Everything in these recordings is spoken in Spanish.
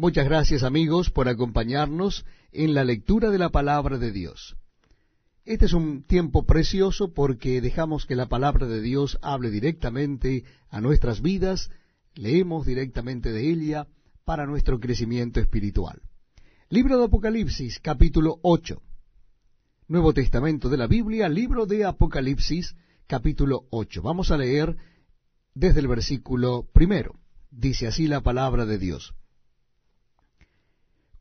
Muchas gracias amigos por acompañarnos en la lectura de la palabra de Dios. Este es un tiempo precioso porque dejamos que la palabra de Dios hable directamente a nuestras vidas, leemos directamente de ella para nuestro crecimiento espiritual. Libro de Apocalipsis, capítulo 8. Nuevo Testamento de la Biblia, libro de Apocalipsis, capítulo 8. Vamos a leer desde el versículo primero. Dice así la palabra de Dios.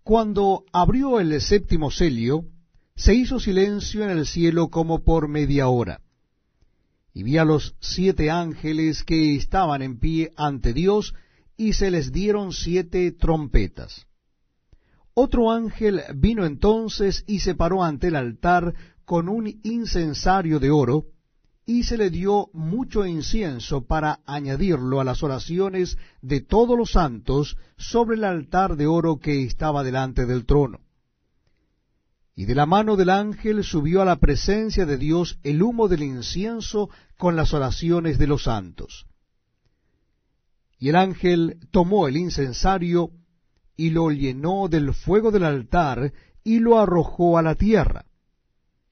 Cuando abrió el séptimo celio, se hizo silencio en el cielo como por media hora. Y vi a los siete ángeles que estaban en pie ante Dios, y se les dieron siete trompetas. Otro ángel vino entonces y se paró ante el altar con un incensario de oro, y se le dio mucho incienso para añadirlo a las oraciones de todos los santos sobre el altar de oro que estaba delante del trono. Y de la mano del ángel subió a la presencia de Dios el humo del incienso con las oraciones de los santos. Y el ángel tomó el incensario y lo llenó del fuego del altar y lo arrojó a la tierra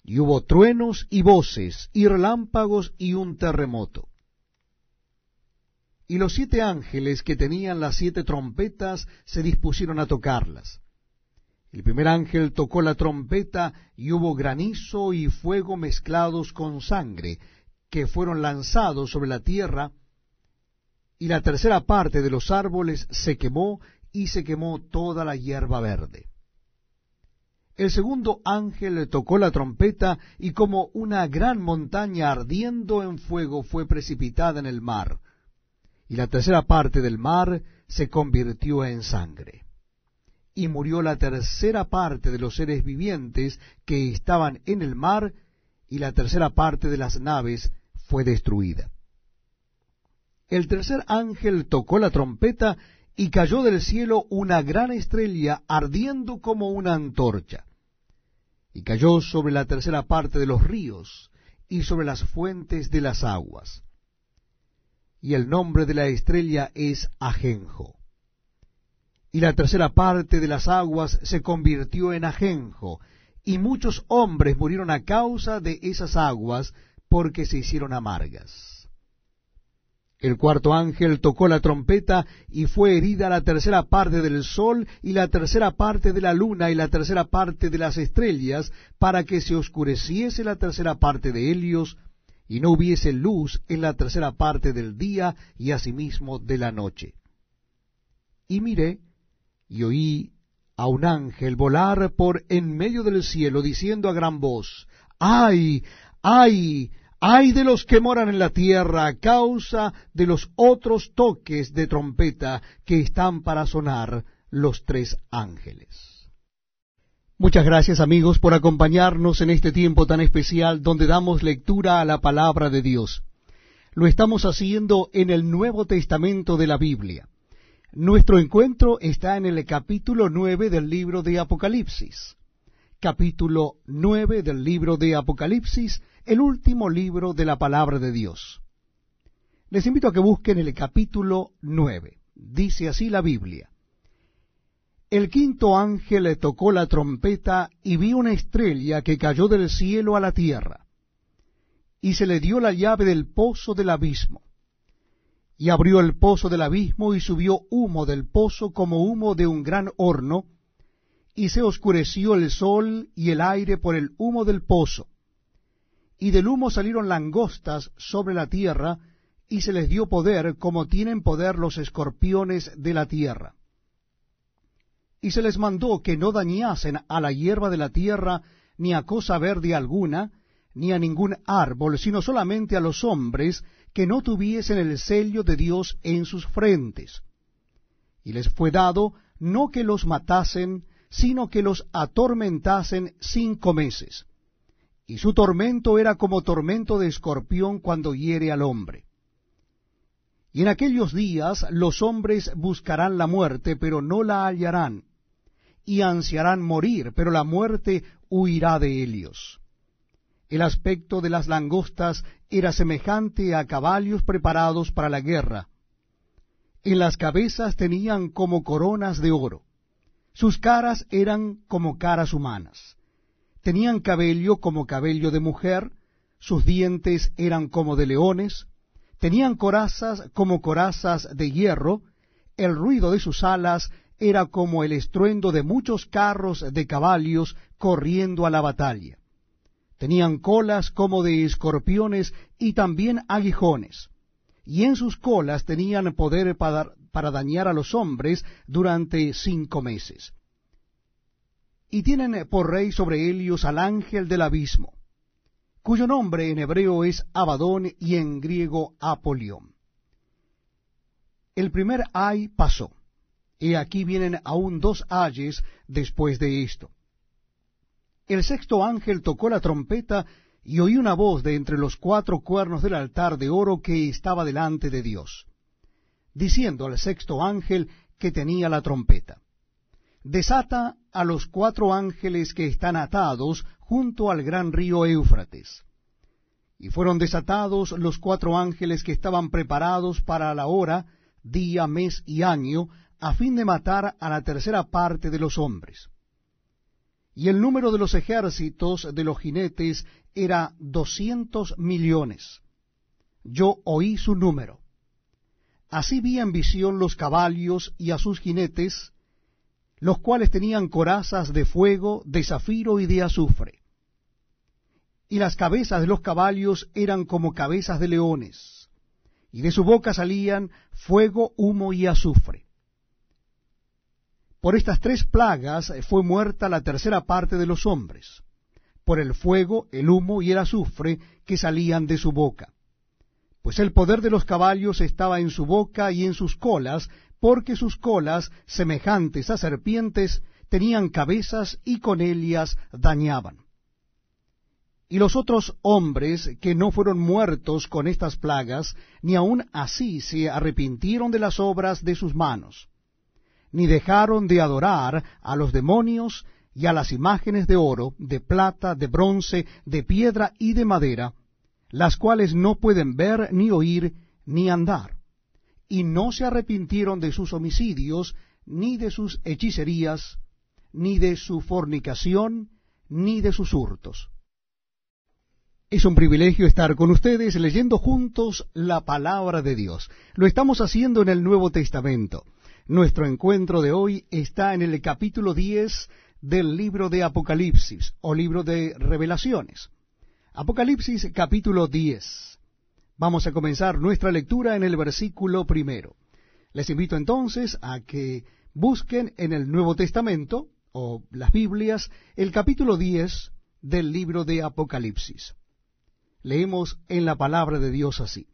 y hubo truenos y voces, y relámpagos y un terremoto. Y los siete ángeles que tenían las siete trompetas se dispusieron a tocarlas. El primer ángel tocó la trompeta y hubo granizo y fuego mezclados con sangre, que fueron lanzados sobre la tierra, y la tercera parte de los árboles se quemó y se quemó toda la hierba verde. El segundo ángel tocó la trompeta y como una gran montaña ardiendo en fuego fue precipitada en el mar, y la tercera parte del mar se convirtió en sangre. Y murió la tercera parte de los seres vivientes que estaban en el mar, y la tercera parte de las naves fue destruida. El tercer ángel tocó la trompeta y cayó del cielo una gran estrella ardiendo como una antorcha y cayó sobre la tercera parte de los ríos y sobre las fuentes de las aguas. Y el nombre de la estrella es Ajenjo. Y la tercera parte de las aguas se convirtió en Ajenjo, y muchos hombres murieron a causa de esas aguas porque se hicieron amargas. El cuarto ángel tocó la trompeta y fue herida la tercera parte del sol y la tercera parte de la luna y la tercera parte de las estrellas, para que se oscureciese la tercera parte de Helios y no hubiese luz en la tercera parte del día y asimismo de la noche. Y miré y oí a un ángel volar por en medio del cielo, diciendo a gran voz, ¡Ay! ¡Ay! Ay de los que moran en la tierra a causa de los otros toques de trompeta que están para sonar los tres ángeles. Muchas gracias amigos por acompañarnos en este tiempo tan especial donde damos lectura a la palabra de Dios. Lo estamos haciendo en el Nuevo Testamento de la Biblia. Nuestro encuentro está en el capítulo nueve del libro de Apocalipsis. Capítulo nueve del libro de Apocalipsis el último libro de la palabra de Dios. Les invito a que busquen el capítulo nueve. Dice así la Biblia. El quinto ángel le tocó la trompeta y vi una estrella que cayó del cielo a la tierra, y se le dio la llave del pozo del abismo. Y abrió el pozo del abismo y subió humo del pozo como humo de un gran horno, y se oscureció el sol y el aire por el humo del pozo y del humo salieron langostas sobre la tierra, y se les dio poder como tienen poder los escorpiones de la tierra. Y se les mandó que no dañasen a la hierba de la tierra, ni a cosa verde alguna, ni a ningún árbol, sino solamente a los hombres que no tuviesen el sello de Dios en sus frentes. Y les fue dado no que los matasen, sino que los atormentasen cinco meses y su tormento era como tormento de escorpión cuando hiere al hombre. Y en aquellos días los hombres buscarán la muerte, pero no la hallarán, y ansiarán morir, pero la muerte huirá de ellos. El aspecto de las langostas era semejante a caballos preparados para la guerra. En las cabezas tenían como coronas de oro, Sus caras eran como caras humanas. Tenían cabello como cabello de mujer, sus dientes eran como de leones, tenían corazas como corazas de hierro, el ruido de sus alas era como el estruendo de muchos carros de caballos corriendo a la batalla. Tenían colas como de escorpiones y también aguijones, y en sus colas tenían poder para, para dañar a los hombres durante cinco meses. Y tienen por rey sobre ellos al ángel del abismo, cuyo nombre en hebreo es Abadón y en griego Apolión. El primer ay pasó, y aquí vienen aún dos ayes después de esto. El sexto ángel tocó la trompeta y oí una voz de entre los cuatro cuernos del altar de oro que estaba delante de Dios, diciendo al sexto ángel que tenía la trompeta, Desata a los cuatro ángeles que están atados junto al gran río Éufrates. Y fueron desatados los cuatro ángeles que estaban preparados para la hora, día, mes y año, a fin de matar a la tercera parte de los hombres y el número de los ejércitos de los jinetes era doscientos millones. Yo oí su número. Así vi en visión los caballos y a sus jinetes, los cuales tenían corazas de fuego, de zafiro y de azufre. Y las cabezas de los caballos eran como cabezas de leones, y de su boca salían fuego, humo y azufre. Por estas tres plagas fue muerta la tercera parte de los hombres, por el fuego, el humo y el azufre que salían de su boca. Pues el poder de los caballos estaba en su boca y en sus colas, porque sus colas, semejantes a serpientes, tenían cabezas y con ellas dañaban. Y los otros hombres que no fueron muertos con estas plagas, ni aun así se arrepintieron de las obras de sus manos ni dejaron de adorar a los demonios y a las imágenes de oro, de plata, de bronce, de piedra y de madera, las cuales no pueden ver, ni oír, ni andar. Y no se arrepintieron de sus homicidios, ni de sus hechicerías, ni de su fornicación, ni de sus hurtos. Es un privilegio estar con ustedes leyendo juntos la palabra de Dios. Lo estamos haciendo en el Nuevo Testamento. Nuestro encuentro de hoy está en el capítulo 10 del libro de Apocalipsis o libro de revelaciones. Apocalipsis capítulo 10. Vamos a comenzar nuestra lectura en el versículo primero. Les invito entonces a que busquen en el Nuevo Testamento o las Biblias el capítulo 10 del libro de Apocalipsis. Leemos en la palabra de Dios así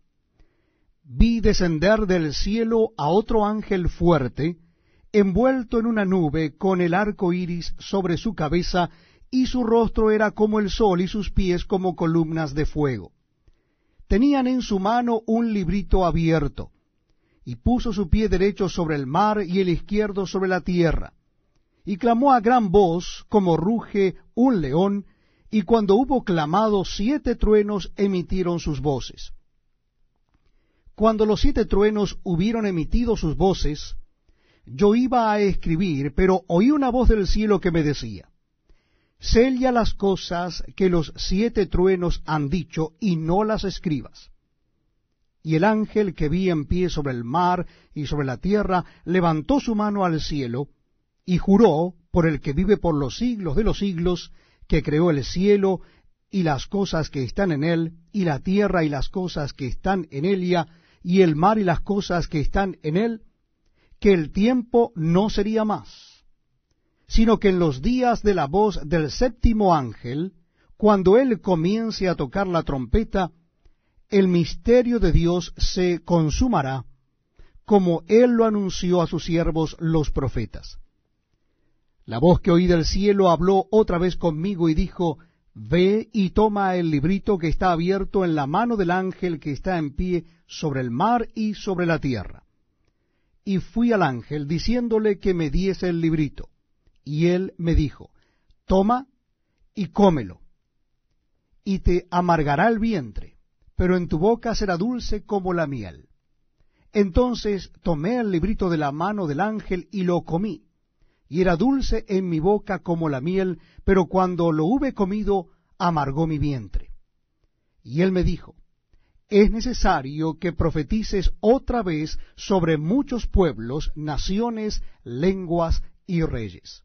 vi descender del cielo a otro ángel fuerte, envuelto en una nube, con el arco iris sobre su cabeza, y su rostro era como el sol y sus pies como columnas de fuego. Tenían en su mano un librito abierto, y puso su pie derecho sobre el mar y el izquierdo sobre la tierra, y clamó a gran voz, como ruge un león, y cuando hubo clamado siete truenos emitieron sus voces cuando los siete truenos hubieron emitido sus voces, yo iba a escribir, pero oí una voz del cielo que me decía, Sella las cosas que los siete truenos han dicho y no las escribas. Y el ángel que vi en pie sobre el mar y sobre la tierra levantó su mano al cielo y juró por el que vive por los siglos de los siglos, que creó el cielo y las cosas que están en él, y la tierra y las cosas que están en ella, y el mar y las cosas que están en él, que el tiempo no sería más, sino que en los días de la voz del séptimo ángel, cuando él comience a tocar la trompeta, el misterio de Dios se consumará, como él lo anunció a sus siervos los profetas. La voz que oí del cielo habló otra vez conmigo y dijo, Ve y toma el librito que está abierto en la mano del ángel que está en pie sobre el mar y sobre la tierra. Y fui al ángel diciéndole que me diese el librito. Y él me dijo, Toma y cómelo, y te amargará el vientre, pero en tu boca será dulce como la miel. Entonces tomé el librito de la mano del ángel y lo comí, y era dulce en mi boca como la miel, pero cuando lo hube comido, amargó mi vientre. Y él me dijo, es necesario que profetices otra vez sobre muchos pueblos, naciones, lenguas y reyes.